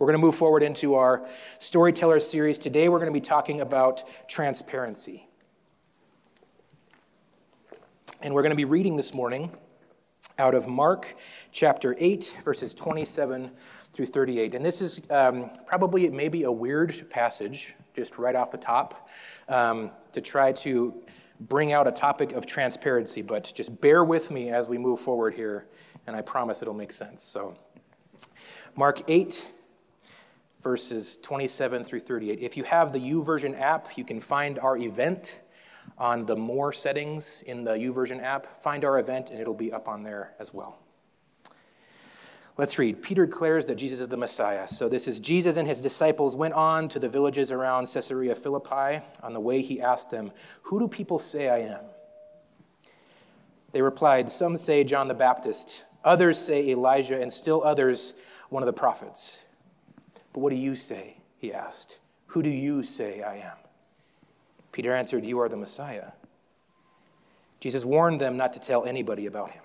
We're going to move forward into our storyteller series. Today, we're going to be talking about transparency. And we're going to be reading this morning out of Mark chapter 8, verses 27 through 38. And this is um, probably, it may be a weird passage, just right off the top, um, to try to bring out a topic of transparency, but just bear with me as we move forward here, and I promise it'll make sense. So, Mark 8, verses 27 through 38. If you have the YouVersion app, you can find our event on the More settings in the YouVersion app. Find our event, and it'll be up on there as well. Let's read. Peter declares that Jesus is the Messiah. So this is Jesus and his disciples went on to the villages around Caesarea Philippi. On the way, he asked them, Who do people say I am? They replied, Some say John the Baptist, others say Elijah, and still others, one of the prophets. But what do you say? He asked. Who do you say I am? Peter answered, You are the Messiah. Jesus warned them not to tell anybody about him.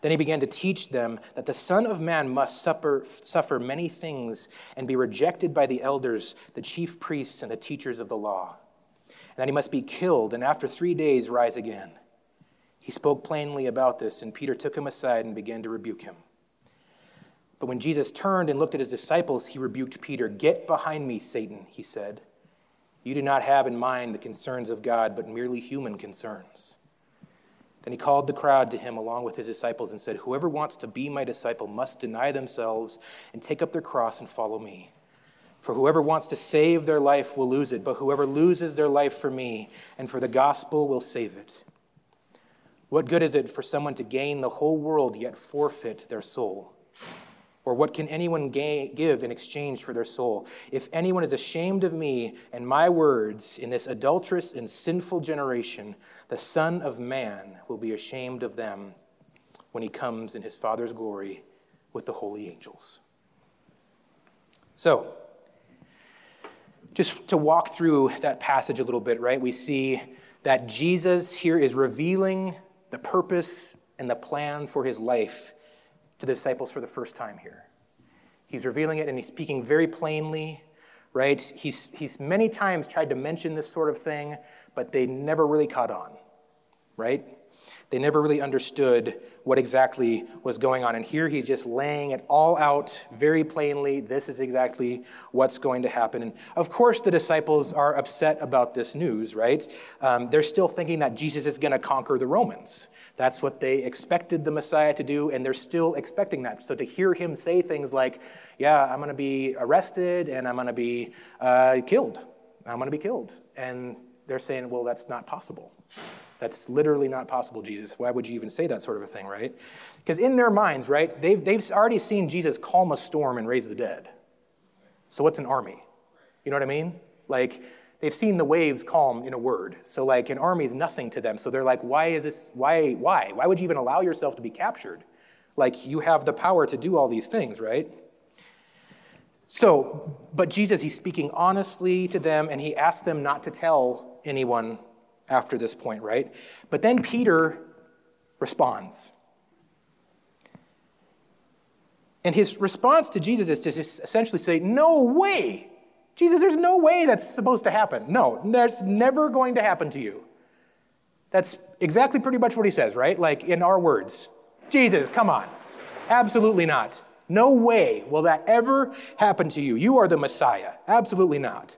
Then he began to teach them that the Son of Man must suffer, suffer many things and be rejected by the elders, the chief priests, and the teachers of the law, and that he must be killed and after three days rise again. He spoke plainly about this, and Peter took him aside and began to rebuke him. But when Jesus turned and looked at his disciples, he rebuked Peter. Get behind me, Satan, he said. You do not have in mind the concerns of God, but merely human concerns. Then he called the crowd to him along with his disciples and said, Whoever wants to be my disciple must deny themselves and take up their cross and follow me. For whoever wants to save their life will lose it, but whoever loses their life for me and for the gospel will save it. What good is it for someone to gain the whole world yet forfeit their soul? Or what can anyone give in exchange for their soul? If anyone is ashamed of me and my words in this adulterous and sinful generation, the Son of Man will be ashamed of them when he comes in his Father's glory with the holy angels. So, just to walk through that passage a little bit, right? We see that Jesus here is revealing the purpose and the plan for his life to the disciples for the first time here. He's revealing it and he's speaking very plainly, right? He's, he's many times tried to mention this sort of thing, but they never really caught on, right? They never really understood what exactly was going on. And here he's just laying it all out very plainly. This is exactly what's going to happen. And of course, the disciples are upset about this news, right? Um, they're still thinking that Jesus is going to conquer the Romans. That's what they expected the Messiah to do, and they're still expecting that. So to hear him say things like, Yeah, I'm going to be arrested and I'm going to be uh, killed, I'm going to be killed. And they're saying, Well, that's not possible. That's literally not possible, Jesus. Why would you even say that sort of a thing, right? Because in their minds, right, they've, they've already seen Jesus calm a storm and raise the dead. So what's an army? You know what I mean? Like, they've seen the waves calm in a word. So like an army is nothing to them. So they're like, why is this, why, why? Why would you even allow yourself to be captured? Like you have the power to do all these things, right? So, but Jesus, he's speaking honestly to them and he asks them not to tell anyone after this point, right? But then Peter responds. And his response to Jesus is to essentially say, No way! Jesus, there's no way that's supposed to happen. No, that's never going to happen to you. That's exactly pretty much what he says, right? Like in our words Jesus, come on. Absolutely not. No way will that ever happen to you. You are the Messiah. Absolutely not.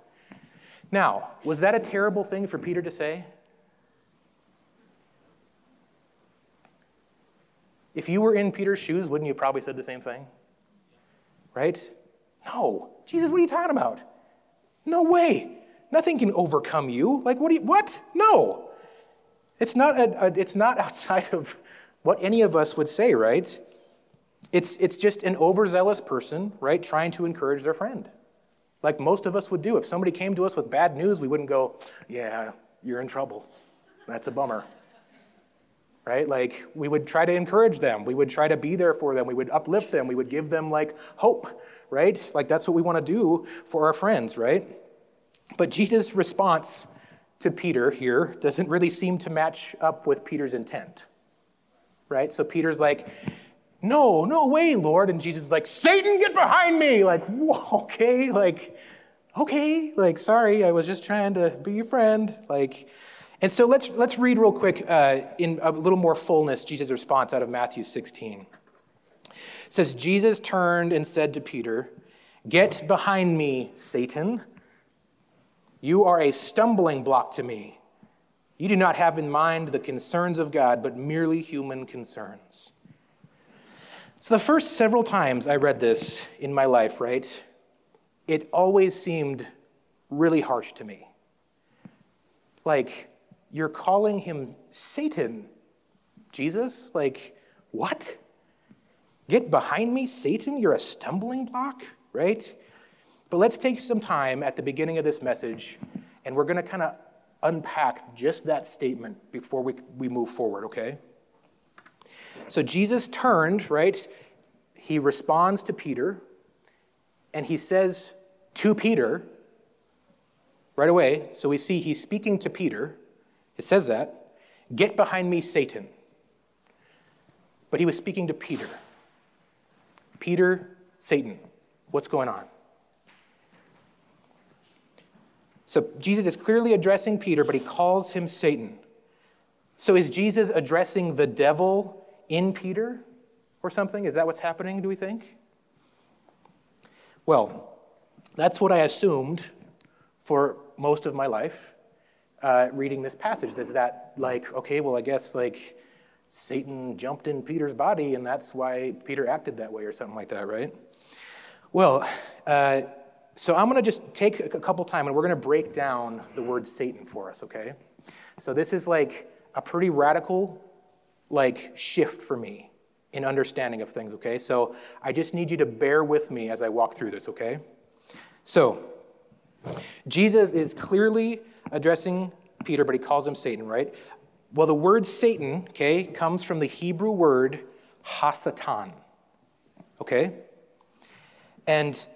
Now, was that a terrible thing for Peter to say? If you were in Peter's shoes, wouldn't you probably said the same thing? Right? No. Jesus, what are you talking about? No way. Nothing can overcome you. Like, what? Do you, what? No. It's not, a, a, it's not outside of what any of us would say, right? It's, it's just an overzealous person, right, trying to encourage their friend. Like most of us would do. If somebody came to us with bad news, we wouldn't go, Yeah, you're in trouble. That's a bummer. Right? Like we would try to encourage them. We would try to be there for them. We would uplift them. We would give them like hope right? Like that's what we want to do for our friends, right? But Jesus' response to Peter here doesn't really seem to match up with Peter's intent, right? So Peter's like, no, no way, Lord. And Jesus is like, Satan, get behind me. Like, whoa, okay, like, okay, like, sorry, I was just trying to be your friend. Like, and so let's let's read real quick uh, in a little more fullness Jesus' response out of Matthew 16. Says, Jesus turned and said to Peter, Get behind me, Satan. You are a stumbling block to me. You do not have in mind the concerns of God, but merely human concerns. So, the first several times I read this in my life, right, it always seemed really harsh to me. Like, you're calling him Satan, Jesus? Like, what? Get behind me, Satan? You're a stumbling block, right? But let's take some time at the beginning of this message, and we're going to kind of unpack just that statement before we, we move forward, okay? So Jesus turned, right? He responds to Peter, and he says to Peter, right away, so we see he's speaking to Peter. It says that, get behind me, Satan. But he was speaking to Peter. Peter, Satan, what's going on? So Jesus is clearly addressing Peter, but he calls him Satan. So is Jesus addressing the devil in Peter or something? Is that what's happening, do we think? Well, that's what I assumed for most of my life uh, reading this passage. Is that like, okay, well, I guess like Satan jumped in Peter's body and that's why Peter acted that way or something like that, right? Well, uh, so I'm going to just take a couple time and we're going to break down the word Satan for us, okay? So this is like a pretty radical like shift for me in understanding of things, okay? So I just need you to bear with me as I walk through this, okay? So Jesus is clearly addressing Peter, but he calls him Satan, right? Well, the word Satan, okay, comes from the Hebrew word hasatan. Okay? And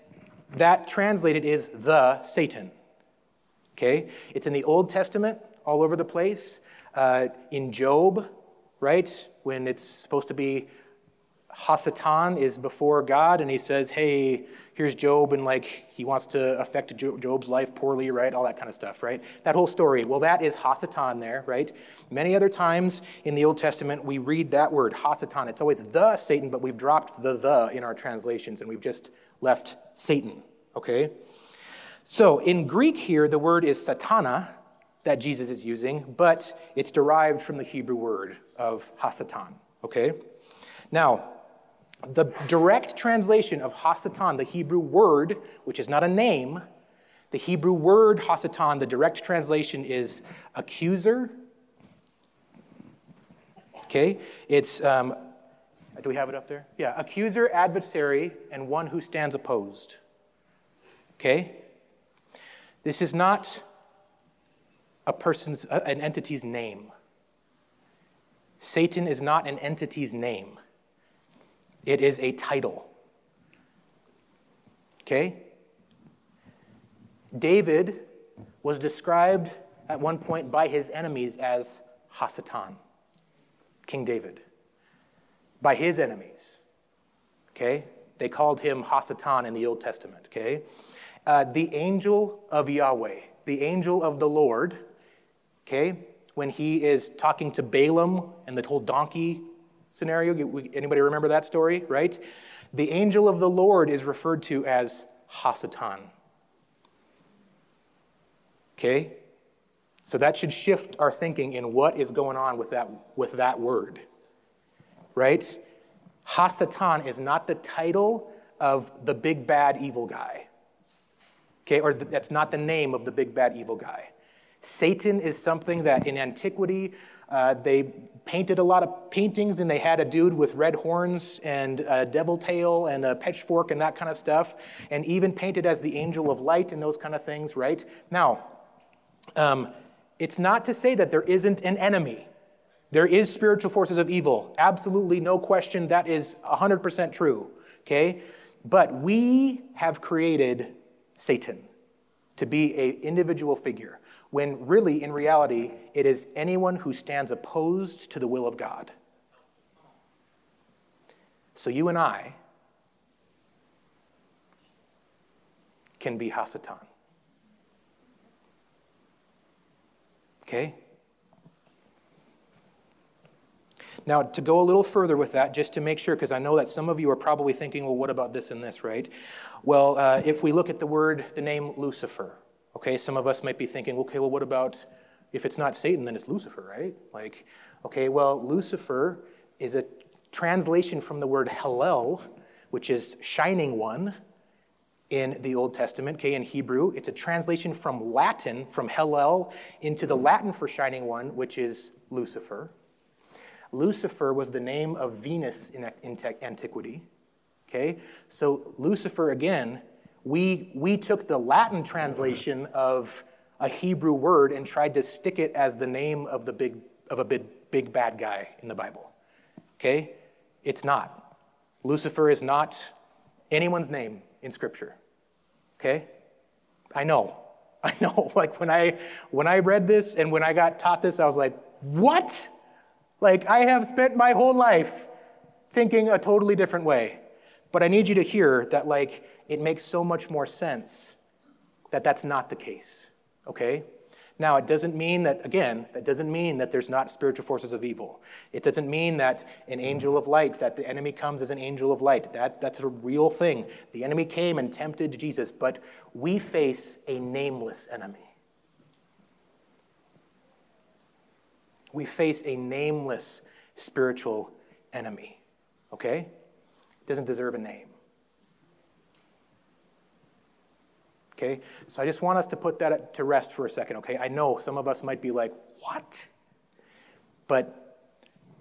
that translated is the Satan. Okay? It's in the Old Testament all over the place. Uh, in Job, right? When it's supposed to be Hasatan is before God, and he says, Hey, here's Job, and like he wants to affect Job's life poorly, right? All that kind of stuff, right? That whole story. Well, that is Hasatan there, right? Many other times in the Old Testament, we read that word, Hasatan. It's always the Satan, but we've dropped the the in our translations, and we've just left Satan, okay? So in Greek here, the word is satana that Jesus is using, but it's derived from the Hebrew word of hasatan, okay? Now, the direct translation of hasatan, the Hebrew word, which is not a name, the Hebrew word hasatan, the direct translation is accuser. Okay? It's um, do we have it up there? Yeah, accuser, adversary, and one who stands opposed. Okay? This is not a person's, an entity's name. Satan is not an entity's name. It is a title. Okay? David was described at one point by his enemies as Hasatan, King David by his enemies. Okay? They called him Hasatan in the Old Testament. Okay? Uh, the angel of Yahweh, the angel of the Lord, okay, when he is talking to Balaam and the whole donkey scenario, anybody remember that story, right? The angel of the Lord is referred to as Hasatan. Okay? So that should shift our thinking in what is going on with that, with that word right? Hasatan is not the title of the big bad evil guy. Okay, or that's not the name of the big bad evil guy. Satan is something that in antiquity uh, they painted a lot of paintings and they had a dude with red horns and a devil tail and a pitchfork and that kind of stuff, and even painted as the angel of light and those kind of things, right? Now, um, it's not to say that there isn't an enemy. There is spiritual forces of evil. Absolutely no question. That is 100% true. Okay? But we have created Satan to be an individual figure, when really, in reality, it is anyone who stands opposed to the will of God. So you and I can be Hasatan. Okay? Now, to go a little further with that, just to make sure, because I know that some of you are probably thinking, well, what about this and this, right? Well, uh, if we look at the word, the name Lucifer, okay, some of us might be thinking, okay, well, what about if it's not Satan, then it's Lucifer, right? Like, okay, well, Lucifer is a translation from the word Hallel, which is shining one in the Old Testament, okay, in Hebrew. It's a translation from Latin, from Hallel, into the Latin for shining one, which is Lucifer. Lucifer was the name of Venus in, antiquity. Okay? So, Lucifer, again, we, we took the Latin translation of a Hebrew word and tried to stick it as the name of, the big, of a big, big bad guy in the Bible. Okay? It's not. Lucifer is not anyone's name in Scripture. Okay? I know. I know. Like when I when I read this and when I got taught this, I was like, what? Like, I have spent my whole life thinking a totally different way. But I need you to hear that, like, it makes so much more sense that that's not the case, okay? Now, it doesn't mean that, again, that doesn't mean that there's not spiritual forces of evil. It doesn't mean that an angel of light, that the enemy comes as an angel of light. That, that's a real thing. The enemy came and tempted Jesus, but we face a nameless enemy. We face a nameless spiritual enemy. Okay? It doesn't deserve a name. Okay? So I just want us to put that to rest for a second, okay? I know some of us might be like, what? But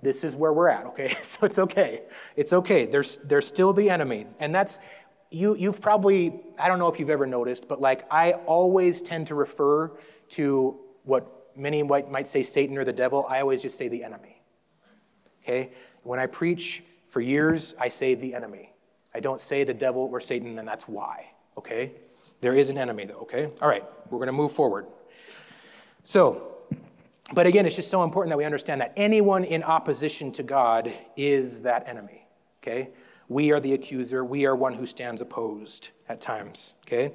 this is where we're at, okay? So it's okay. It's okay. There's, there's still the enemy. And that's, you, you've probably, I don't know if you've ever noticed, but like I always tend to refer to what many might, say Satan or the devil. I always just say the enemy. Okay? When I preach for years, I say the enemy. I don't say the devil or Satan, and that's why. Okay? There is an enemy, though, okay? All right, we're going to move forward. So, but again, it's just so important that we understand that anyone in opposition to God is that enemy, okay? We are the accuser, we are one who stands opposed at times, okay?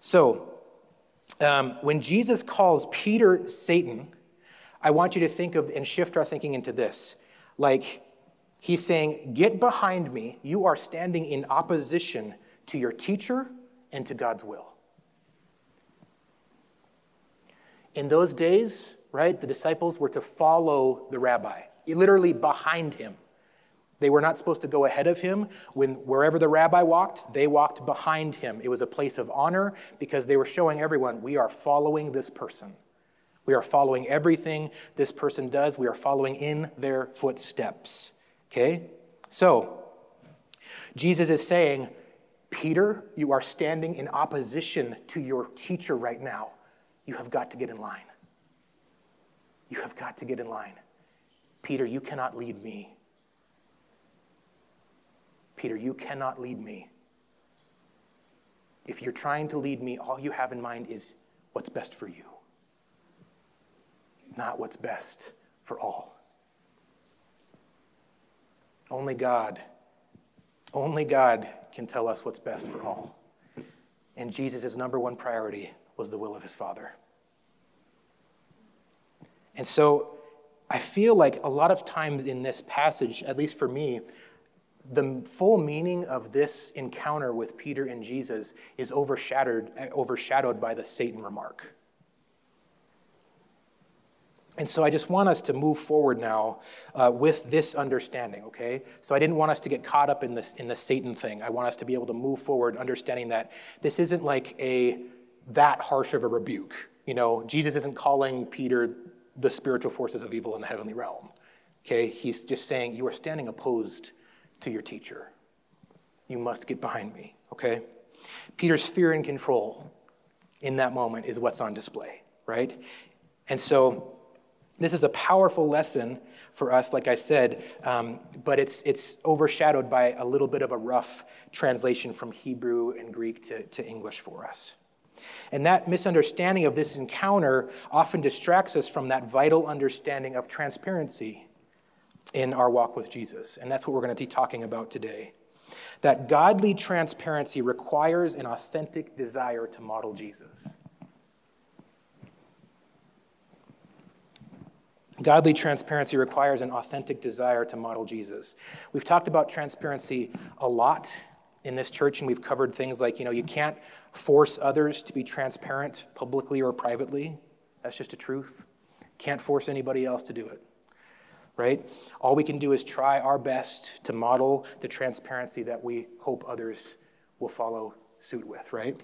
So, um, when Jesus calls Peter Satan, I want you to think of and shift our thinking into this. Like, he's saying, Get behind me. You are standing in opposition to your teacher and to God's will. In those days, right, the disciples were to follow the rabbi, literally behind him. They were not supposed to go ahead of him. When wherever the rabbi walked, they walked behind him. It was a place of honor because they were showing everyone, we are following this person. We are following everything this person does. We are following in their footsteps. Okay? So, Jesus is saying, Peter, you are standing in opposition to your teacher right now. You have got to get in line. You have got to get in line. Peter, you cannot lead me. Peter, you cannot lead me. If you're trying to lead me, all you have in mind is what's best for you, not what's best for all. Only God, only God can tell us what's best for all. And Jesus' number one priority was the will of his Father. And so I feel like a lot of times in this passage, at least for me, the full meaning of this encounter with Peter and Jesus is overshadowed, overshadowed by the Satan remark. And so I just want us to move forward now uh, with this understanding, okay? So I didn't want us to get caught up in this in the Satan thing. I want us to be able to move forward understanding that this isn't like a that harsh of a rebuke. You know, Jesus isn't calling Peter the spiritual forces of evil in the heavenly realm. Okay? He's just saying you are standing opposed to your teacher. You must get behind me, okay? Peter's fear and control in that moment is what's on display, right? And so this is a powerful lesson for us, like I said, um, but it's, it's overshadowed by a little bit of a rough translation from Hebrew and Greek to, to English for us. And that misunderstanding of this encounter often distracts us from that vital understanding of transparency in our walk with Jesus. And that's what we're going to be talking about today. That godly transparency requires an authentic desire to model Jesus. Godly transparency requires an authentic desire to model Jesus. We've talked about transparency a lot in this church, and we've covered things like, you know, you can't force others to be transparent publicly or privately. That's just a truth. Can't force anybody else to do it, right? All we can do is try our best to model the transparency that we hope others will follow suit with, right?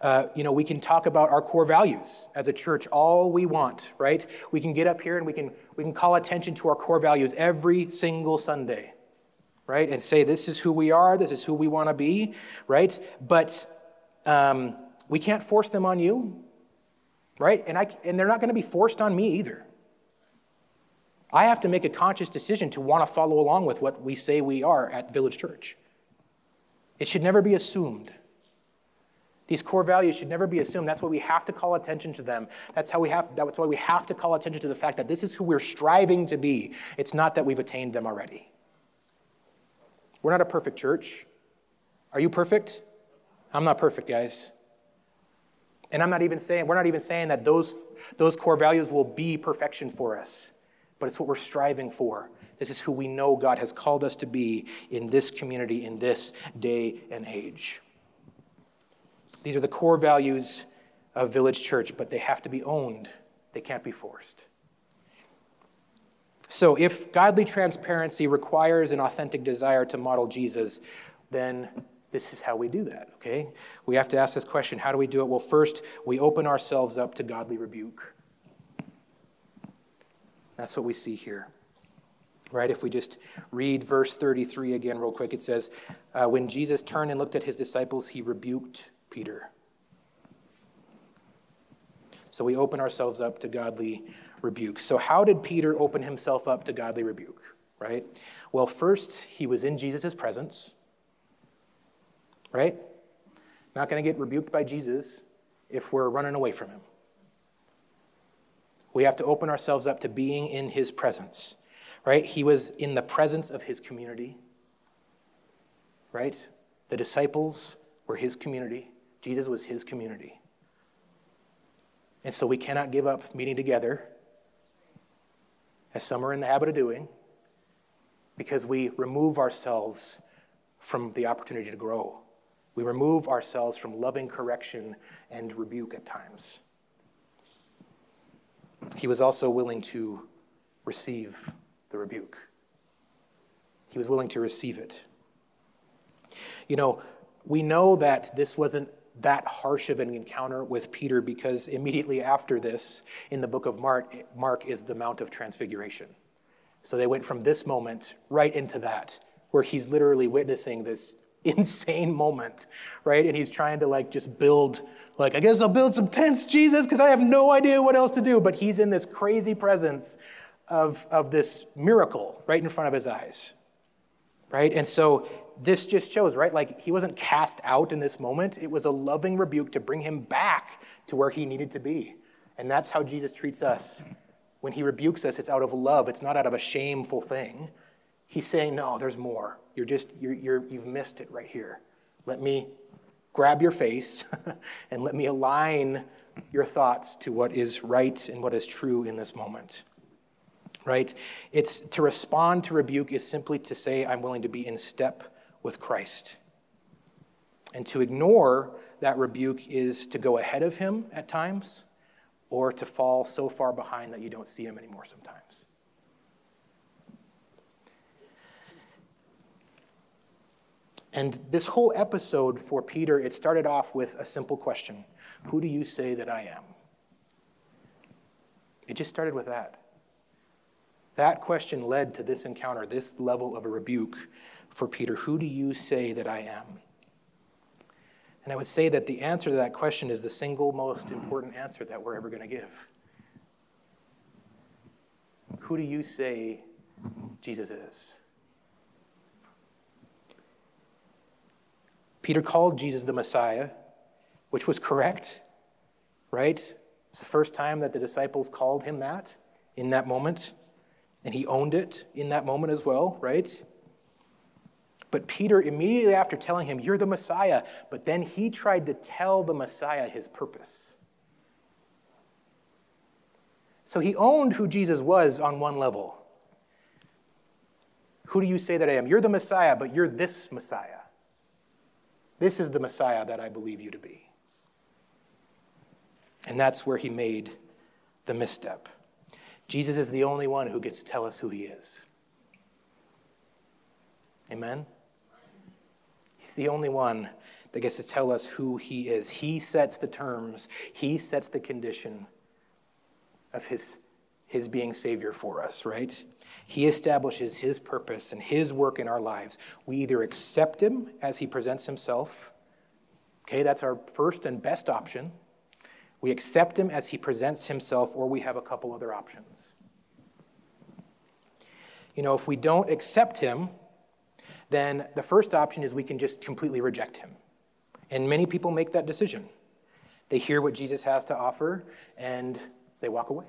Uh, you know, we can talk about our core values as a church all we want, right? We can get up here and we can, we can call attention to our core values every single Sunday, right? And say, this is who we are, this is who we want to be, right? But um, we can't force them on you, right? And, I, and they're not going to be forced on me either. I have to make a conscious decision to want to follow along with what we say we are at Village Church. It should never be assumed. These core values should never be assumed. That's why we have to call attention to them. That's how we have that's why we have to call attention to the fact that this is who we're striving to be. It's not that we've attained them already. We're not a perfect church. Are you perfect? I'm not perfect, guys. And I'm not even saying, we're not even saying that those, those core values will be perfection for us, but it's what we're striving for. This is who we know God has called us to be in this community, in this day and age. These are the core values of Village Church, but they have to be owned, they can't be forced. So, if godly transparency requires an authentic desire to model Jesus, then this is how we do that, okay? We have to ask this question how do we do it? Well, first, we open ourselves up to godly rebuke. That's what we see here. Right? If we just read verse 33 again, real quick, it says, uh, When Jesus turned and looked at his disciples, he rebuked Peter. So we open ourselves up to godly rebuke. So, how did Peter open himself up to godly rebuke? Right? Well, first, he was in Jesus' presence right? Not going to get rebuked by Jesus if we're running away from him. We have to open ourselves up to being in his presence, right? He was in the presence of his community, right? The disciples were his community, Jesus was his community. And so we cannot give up meeting together, as some are in the habit of doing, because we remove ourselves from the opportunity to grow. We remove ourselves from loving correction and rebuke at times. He was also willing to receive the rebuke. He was willing to receive it. You know, we know that this wasn't that harsh of an encounter with Peter because immediately after this, in the book of Mark, Mark is the Mount of Transfiguration. So they went from this moment right into that, where he's literally witnessing this insane moment, right? And he's trying to like just build, like, I guess I'll build some tents, Jesus, because I have no idea what else to do. But he's in this crazy presence of, of this miracle right in front of his eyes, right? And so this just shows, right? Like he wasn't cast out in this moment. It was a loving rebuke to bring him back to where he needed to be. And that's how Jesus treats us. When he rebukes us, it's out of love, it's not out of a shameful thing. He's saying, No, there's more. You're just, you're, you're, you've missed it right here. Let me grab your face and let me align your thoughts to what is right and what is true in this moment. Right? It's to respond to rebuke is simply to say, I'm willing to be in step with Christ. And to ignore that rebuke is to go ahead of him at times or to fall so far behind that you don't see him anymore sometimes. And this whole episode for Peter, it started off with a simple question Who do you say that I am? It just started with that. That question led to this encounter, this level of a rebuke for Peter. Who do you say that I am? And I would say that the answer to that question is the single most important answer that we're ever going to give. Who do you say Jesus is? Peter called Jesus the Messiah, which was correct, right? It's the first time that the disciples called him that in that moment. And he owned it in that moment as well, right? But Peter, immediately after telling him, You're the Messiah, but then he tried to tell the Messiah his purpose. So he owned who Jesus was on one level. Who do you say that I am? You're the Messiah, but you're this Messiah. This is the Messiah that I believe you to be. And that's where he made the misstep. Jesus is the only one who gets to tell us who he is. Amen? He's the only one that gets to tell us who he is. He sets the terms, he sets the condition of his, his being Savior for us, right? He establishes his purpose and his work in our lives. We either accept him as he presents himself. Okay, that's our first and best option. We accept him as he presents himself, or we have a couple other options. You know, if we don't accept him, then the first option is we can just completely reject him. And many people make that decision. They hear what Jesus has to offer and they walk away.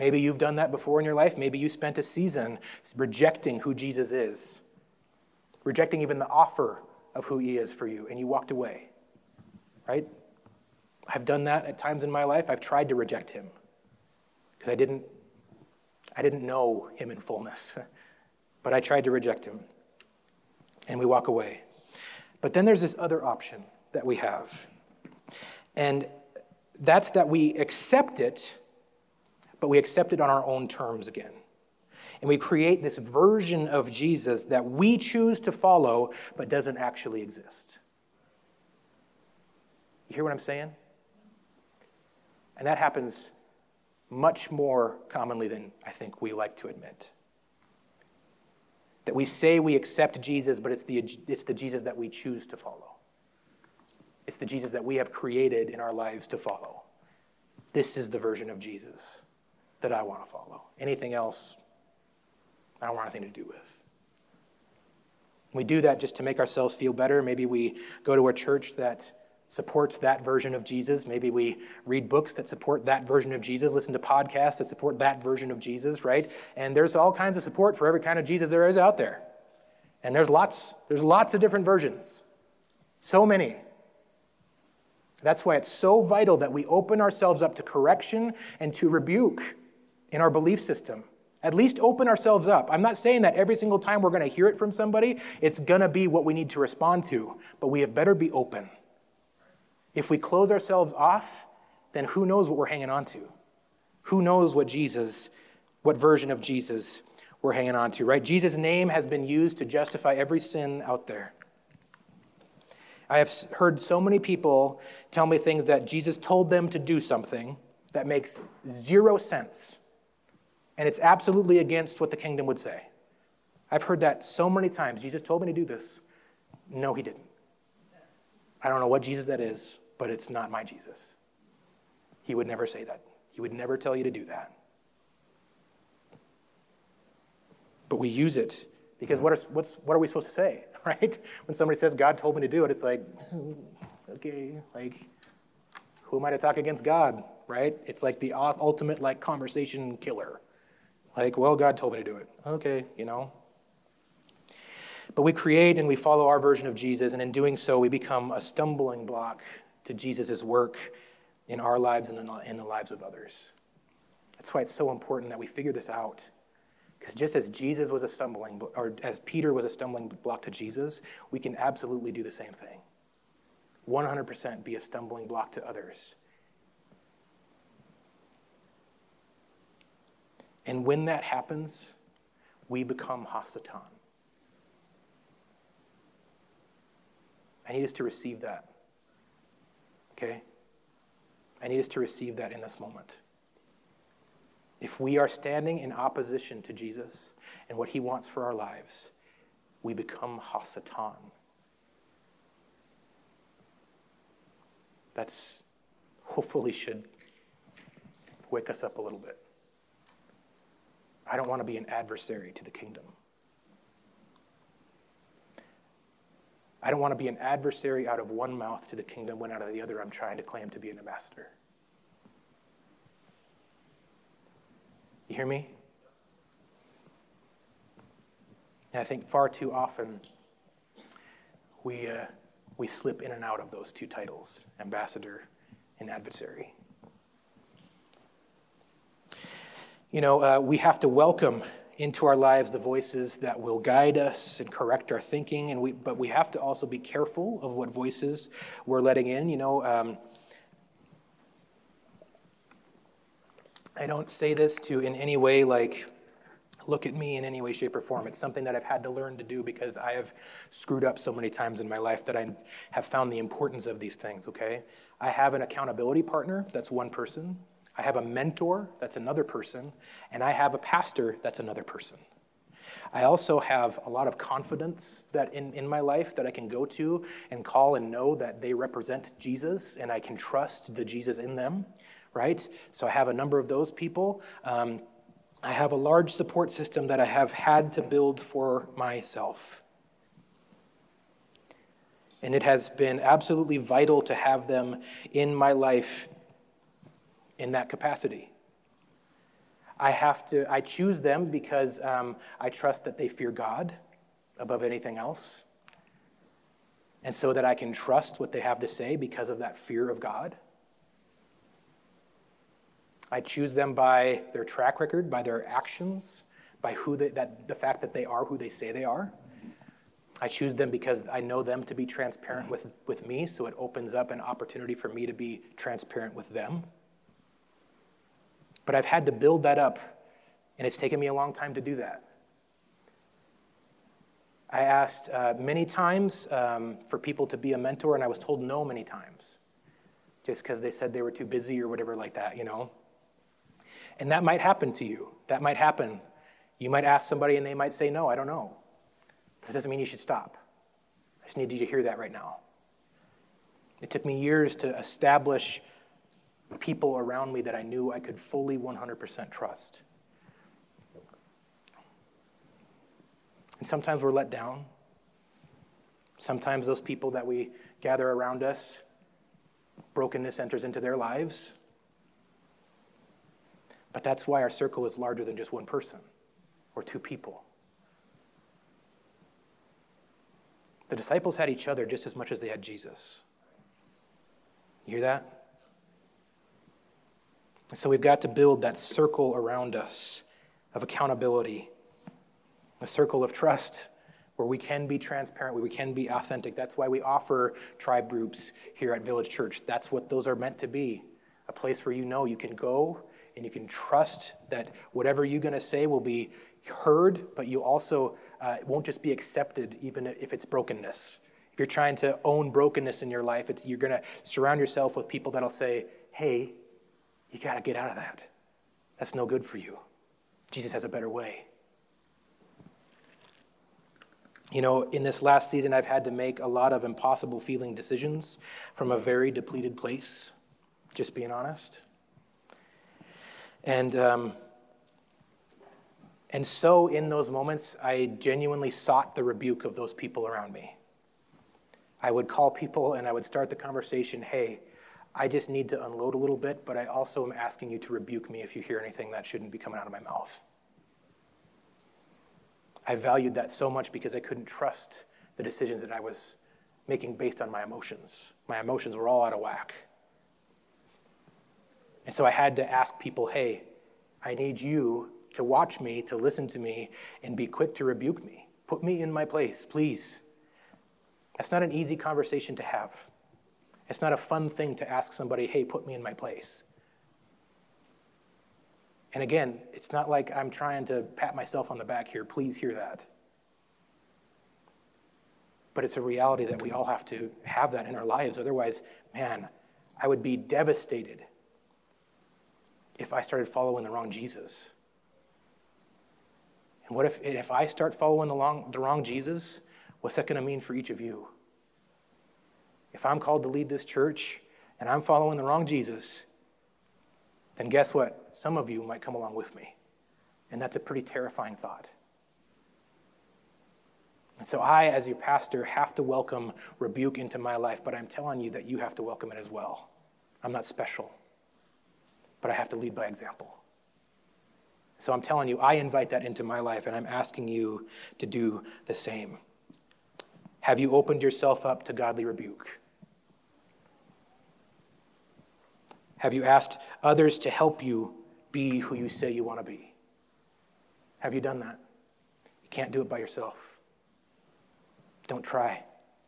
Maybe you've done that before in your life. Maybe you spent a season rejecting who Jesus is, rejecting even the offer of who he is for you, and you walked away. Right? I've done that at times in my life. I've tried to reject him because I didn't I didn't know him in fullness. but I tried to reject him. And we walk away. But then there's this other option that we have. And that's that we accept it, but we accept it on our own terms again. And we create this version of Jesus that we choose to follow, but doesn't actually exist. You hear what I'm saying? And that happens much more commonly than I think we like to admit. That we say we accept Jesus, but it's the, it's the Jesus that we choose to follow. It's the Jesus that we have created in our lives to follow. This is the version of Jesus that I want to follow. Anything else, I don't want anything to do with. We do that just to make ourselves feel better. Maybe we go to a church that supports that version of Jesus. Maybe we read books that support that version of Jesus, listen to podcasts that support that version of Jesus, right? And there's all kinds of support for every kind of Jesus there is out there. And there's lots, there's lots of different versions. So many. That's why it's so vital that we open ourselves up to correction and to rebuke in our belief system. At least open ourselves up. I'm not saying that every single time we're going to hear it from somebody, it's going to be what we need to respond to, but we have better be open. If we close ourselves off, then who knows what we're hanging on to? Who knows what Jesus, what version of Jesus we're hanging on to, right? Jesus' name has been used to justify every sin out there. I have heard so many people tell me things that Jesus told them to do something that makes zero sense. And it's absolutely against what the kingdom would say. I've heard that so many times. Jesus told me to do this. No, he didn't. I don't know what Jesus that is, but it's not my Jesus. He would never say that. He would never tell you to do that. But we use it because what are, what's, what are we supposed to say, right? When somebody says, God told me to do it, it's like, okay, like, who am I to talk against God, right? It's like the ultimate like conversation killer. Like, well, God told me to do it. Okay, you know, but we create and we follow our version of Jesus, and in doing so, we become a stumbling block to Jesus' work in our lives and in the lives of others. That's why it's so important that we figure this out. Because just as Jesus was a stumbling, or as Peter was a stumbling block to Jesus, we can absolutely do the same thing. 100% be a stumbling block to others. And when that happens, we become Hasatan. I need us to receive that. Okay? I need us to receive that in this moment. If we are standing in opposition to Jesus and what he wants for our lives, we become Hasatan. That's hopefully should wake us up a little bit. I don't want to be an adversary to the kingdom. I don't want to be an adversary out of one mouth to the kingdom when out of the other I'm trying to claim to be an ambassador. You hear me? And I think far too often we, uh, we slip in and out of those two titles, ambassador and adversary. You know, uh, we have to welcome into our lives the voices that will guide us and correct our thinking, and we, but we have to also be careful of what voices we're letting in. You know, um, I don't say this to in any way like look at me in any way, shape, or form. It's something that I've had to learn to do because I have screwed up so many times in my life that I have found the importance of these things, okay? I have an accountability partner, that's one person. I have a mentor, that's another person. And I have a pastor, that's another person. I also have a lot of confidence that in, in my life that I can go to and call and know that they represent Jesus and I can trust the Jesus in them, right? So I have a number of those people. Um, I have a large support system that I have had to build for myself. And it has been absolutely vital to have them in my life in that capacity. I have to, I choose them because um, I trust that they fear God above anything else. And so that I can trust what they have to say because of that fear of God. I choose them by their track record, by their actions, by who they, that, the fact that they are who they say they are. I choose them because I know them to be transparent with, with me, so it opens up an opportunity for me to be transparent with them. But I've had to build that up, and it's taken me a long time to do that. I asked uh, many times um, for people to be a mentor, and I was told no many times, just because they said they were too busy or whatever like that, you know. And that might happen to you. That might happen. You might ask somebody and they might say no, I don't know. That doesn't mean you should stop. I just need you to hear that right now. It took me years to establish people around me that I knew I could fully 100% trust. And sometimes we're let down. Sometimes those people that we gather around us, brokenness enters into their lives. But that's why our circle is larger than just one person or two people. The disciples had each other just as much as they had Jesus. You hear that? So we've got to build that circle around us of accountability, a circle of trust where we can be transparent, where we can be authentic. That's why we offer tribe groups here at Village Church. That's what those are meant to be a place where you know you can go and you can trust that whatever you're going to say will be heard, but you also uh, won't just be accepted even if it's brokenness. If you're trying to own brokenness in your life, you're going to surround yourself with people that'll say, hey, you got to get out of that. That's no good for you. Jesus has a better way. You know, in this last season, I've had to make a lot of impossible feeling decisions from a very depleted place, just being honest. And, um, and so, in those moments, I genuinely sought the rebuke of those people around me. I would call people and I would start the conversation hey, I just need to unload a little bit, but I also am asking you to rebuke me if you hear anything that shouldn't be coming out of my mouth. I valued that so much because I couldn't trust the decisions that I was making based on my emotions. My emotions were all out of whack. And so I had to ask people, hey, I need you to watch me, to listen to me, and be quick to rebuke me. Put me in my place, please. That's not an easy conversation to have. It's not a fun thing to ask somebody, hey, put me in my place. And again, it's not like I'm trying to pat myself on the back here. Please hear that. But it's a reality that we all have to have that in our lives. Otherwise, man, I would be devastated if I started following the wrong Jesus? And what if, if I start following the, long, the wrong Jesus? What's that going to mean for each of you? If I'm called to lead this church and I'm following the wrong Jesus, then guess what? Some of you might come along with me. And that's a pretty terrifying thought. And so I, as your pastor, have to welcome rebuke into my life, but I'm telling you that you have to welcome it as well. I'm not special but I have to lead by example. So I'm telling you, I invite that into my life, and I'm asking you to do the same. Have you opened yourself up to godly rebuke? Have you asked others to help you be who you say you want to be? Have you done that? You can't do it by yourself. Don't try.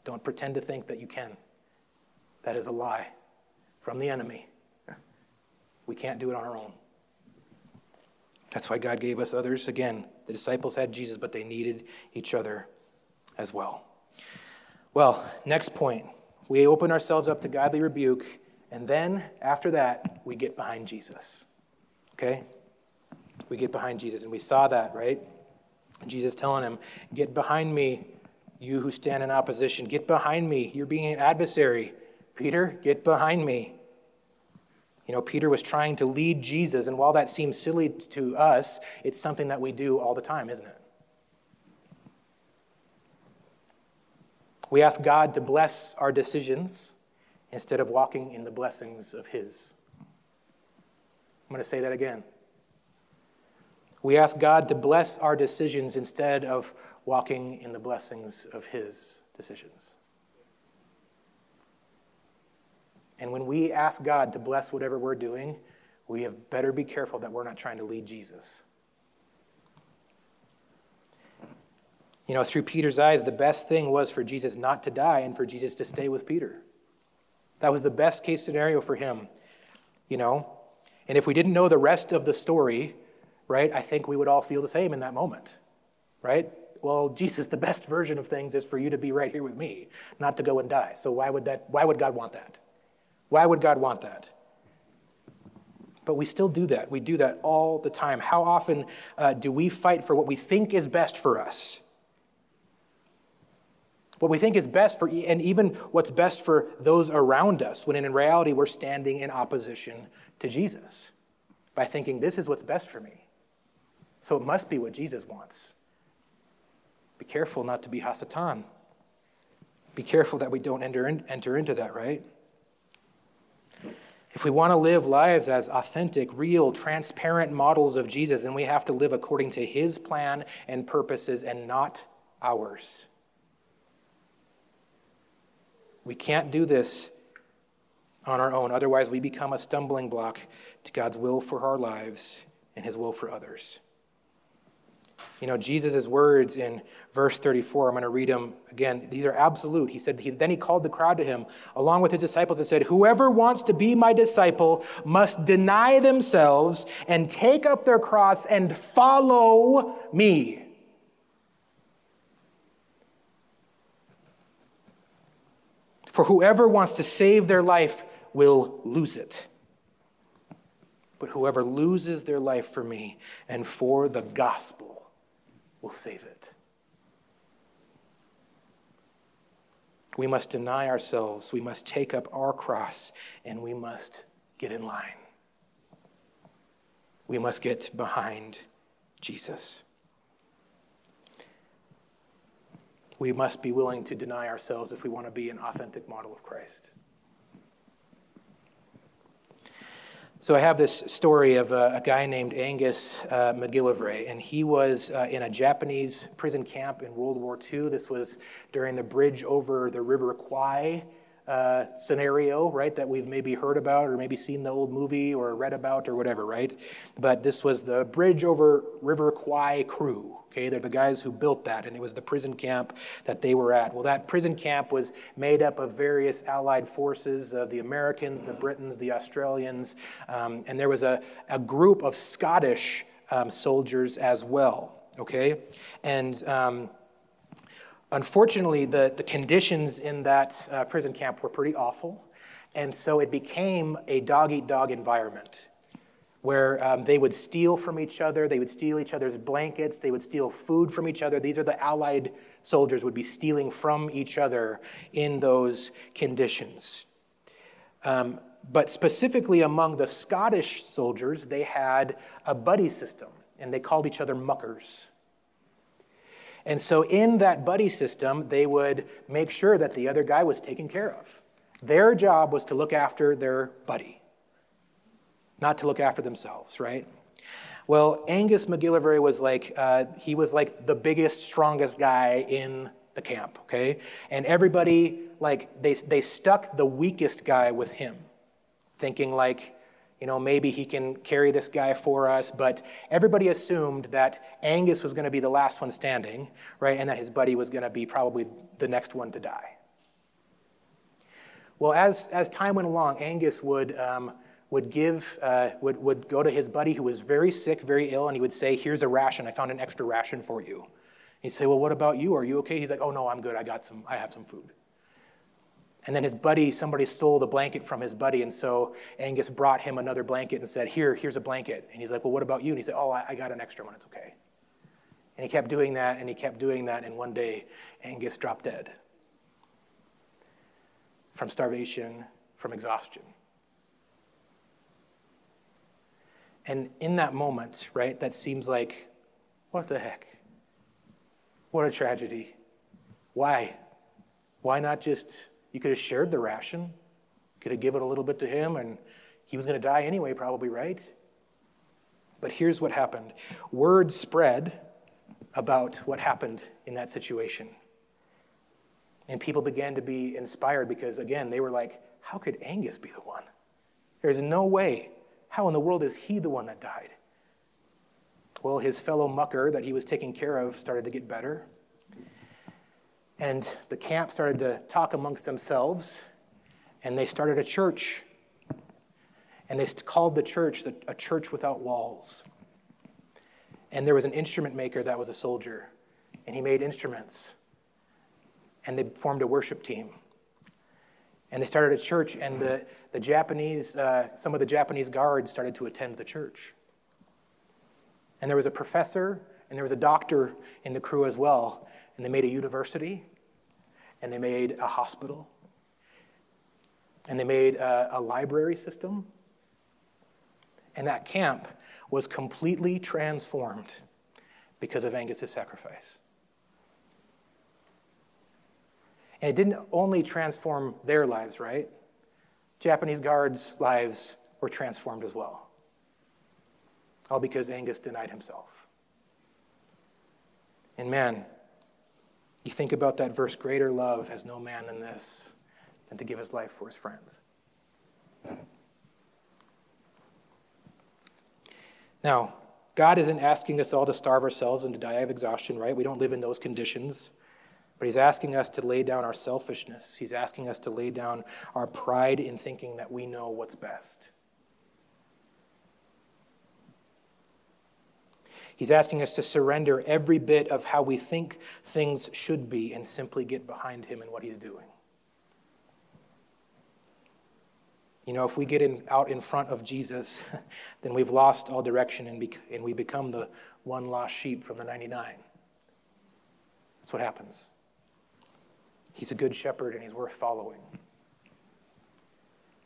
Don't pretend to think that you can. That is a lie from the enemy. We can't do it on our own. That's why God gave us others. Again, the disciples had Jesus, but they needed each other as well. Well, next point. We open ourselves up to godly rebuke, and then after that, we get behind Jesus. Okay? We get behind Jesus, and we saw that, right? Jesus telling him, Get behind me, you who stand in opposition. Get behind me. You're being an adversary. Peter, get behind me. You know, Peter was trying to lead Jesus, and while that seems silly to us, it's something that we do all the time, isn't it? We ask God to bless our decisions instead of walking in the blessings of His. I'm going to say that again. We ask God to bless our decisions instead of walking in the blessings of His decisions. And when we ask God to bless whatever we're doing, we have better be careful that we're not trying to lead Jesus. You know, through Peter's eyes, the best thing was for Jesus not to die and for Jesus to stay with Peter. That was the best case scenario for him, you know. And if we didn't know the rest of the story, right, I think we would all feel the same in that moment, right? Well, Jesus, the best version of things is for you to be right here with me, not to go and die. So why would that why would God want that? Why would God want that? But we still do that. We do that all the time. How often uh, do we fight for what we think is best for us? What we think is best for, and even what's best for those around us, when in reality we're standing in opposition to Jesus by thinking, this is what's best for me. So it must be what Jesus wants. Be careful not to be Hasatan. Be careful that we don't enter, in, enter into that, right? If we want to live lives as authentic, real, transparent models of Jesus, then we have to live according to his plan and purposes and not ours. We can't do this on our own. Otherwise, we become a stumbling block to God's will for our lives and his will for others. You know, Jesus' words in verse 34, I'm going to read them again. These are absolute. He said, he, Then he called the crowd to him, along with his disciples, and said, Whoever wants to be my disciple must deny themselves and take up their cross and follow me. For whoever wants to save their life will lose it. But whoever loses their life for me and for the gospel, will save it. We must deny ourselves, we must take up our cross, and we must get in line. We must get behind Jesus. We must be willing to deny ourselves if we want to be an authentic model of Christ. So I have this story of a, a guy named Angus uh, MacGillivray, and he was uh, in a Japanese prison camp in World War II. This was during the bridge over the River Kwai uh, scenario, right, that we've maybe heard about or maybe seen the old movie or read about or whatever, right? But this was the bridge over River Kwai crew, Okay, they're the guys who built that, and it was the prison camp that they were at. Well, that prison camp was made up of various allied forces of the Americans, the Britons, the Australians, um, and there was a, a group of Scottish um, soldiers as well. Okay, and um, unfortunately, the, the conditions in that uh, prison camp were pretty awful, and so it became a dog eat dog environment where um, they would steal from each other, they would steal each other's blankets, they would steal food from each other. These are the Allied soldiers would be stealing from each other in those conditions. Um, but specifically among the Scottish soldiers, they had a buddy system, and they called each other muckers. And so, in that buddy system, they would make sure that the other guy was taken care of. Their job was to look after their buddy not to look after themselves, right? Well, Angus McGillivray was like, uh, he was like the biggest, strongest guy in the camp, okay? And everybody, like, they, they stuck the weakest guy with him, thinking, like, you know, maybe he can carry this guy for us. But everybody assumed that Angus was going to be the last one standing, right? And that his buddy was going to be probably the next one to die. Well, as, as time went along, Angus would, um, would give, uh, would, would go to his buddy who was very sick, very ill, and he would say, Here's a ration. I found an extra ration for you. He'd say, Well, what about you? Are you okay? He's like, Oh, no, I'm good. I got some, I have some food. And then his buddy, somebody stole the blanket from his buddy, and so Angus brought him another blanket and said, Here, here's a blanket. And he's like, Well, what about you? And he said, Oh, I, I got an extra one, it's okay. And he kept doing that, and he kept doing that, and one day Angus dropped dead from starvation, from exhaustion. And in that moment, right, that seems like, what the heck? What a tragedy. Why? Why not just you could have shared the ration, could have given a little bit to him, and he was going to die anyway, probably, right? But here's what happened word spread about what happened in that situation. And people began to be inspired because, again, they were like, how could Angus be the one? There's no way. How in the world is he the one that died? Well, his fellow mucker that he was taking care of started to get better. And the camp started to talk amongst themselves, and they started a church. And they called the church a church without walls. And there was an instrument maker that was a soldier, and he made instruments. And they formed a worship team. And they started a church, and the, the Japanese, uh, some of the Japanese guards started to attend the church. And there was a professor and there was a doctor in the crew as well. And they made a university and they made a hospital, and they made a, a library system. And that camp was completely transformed because of Angus's sacrifice. And it didn't only transform their lives, right? Japanese guards' lives were transformed as well. All because Angus denied himself. And man, you think about that verse greater love has no man than this, than to give his life for his friends. Now, God isn't asking us all to starve ourselves and to die of exhaustion, right? We don't live in those conditions. But He's asking us to lay down our selfishness. He's asking us to lay down our pride in thinking that we know what's best. He's asking us to surrender every bit of how we think things should be and simply get behind him and what he's doing. You know, if we get in, out in front of Jesus, then we've lost all direction and, bec- and we become the one lost sheep from the 99. That's what happens. He's a good shepherd and he's worth following.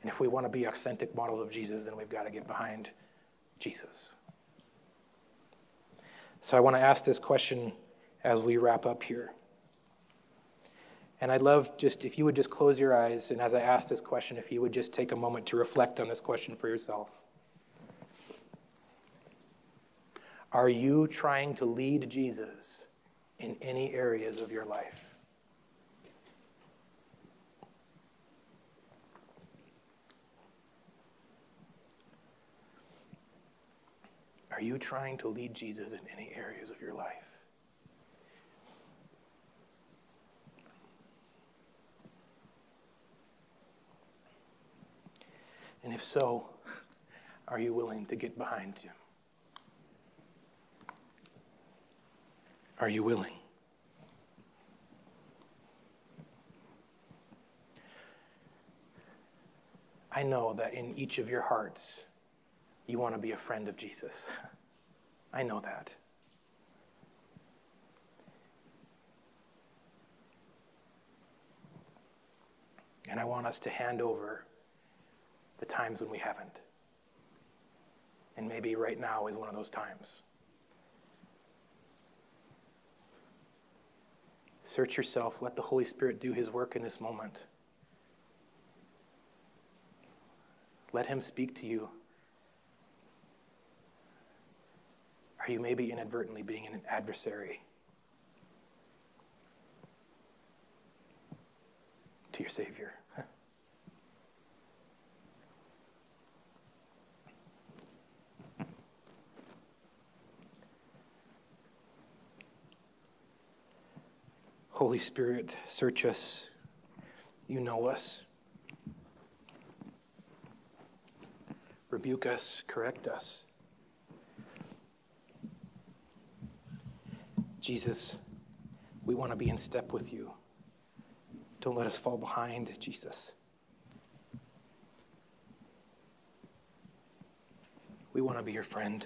And if we want to be authentic models of Jesus, then we've got to get behind Jesus. So I want to ask this question as we wrap up here. And I'd love just if you would just close your eyes, and as I ask this question, if you would just take a moment to reflect on this question for yourself. Are you trying to lead Jesus in any areas of your life? Are you trying to lead Jesus in any areas of your life? And if so, are you willing to get behind him? Are you willing? I know that in each of your hearts, you want to be a friend of Jesus. I know that. And I want us to hand over the times when we haven't. And maybe right now is one of those times. Search yourself. Let the Holy Spirit do his work in this moment. Let him speak to you You maybe inadvertently being an adversary to your Savior? Holy Spirit, search us. You know us. Rebuke us, correct us. Jesus, we want to be in step with you. Don't let us fall behind, Jesus. We want to be your friend.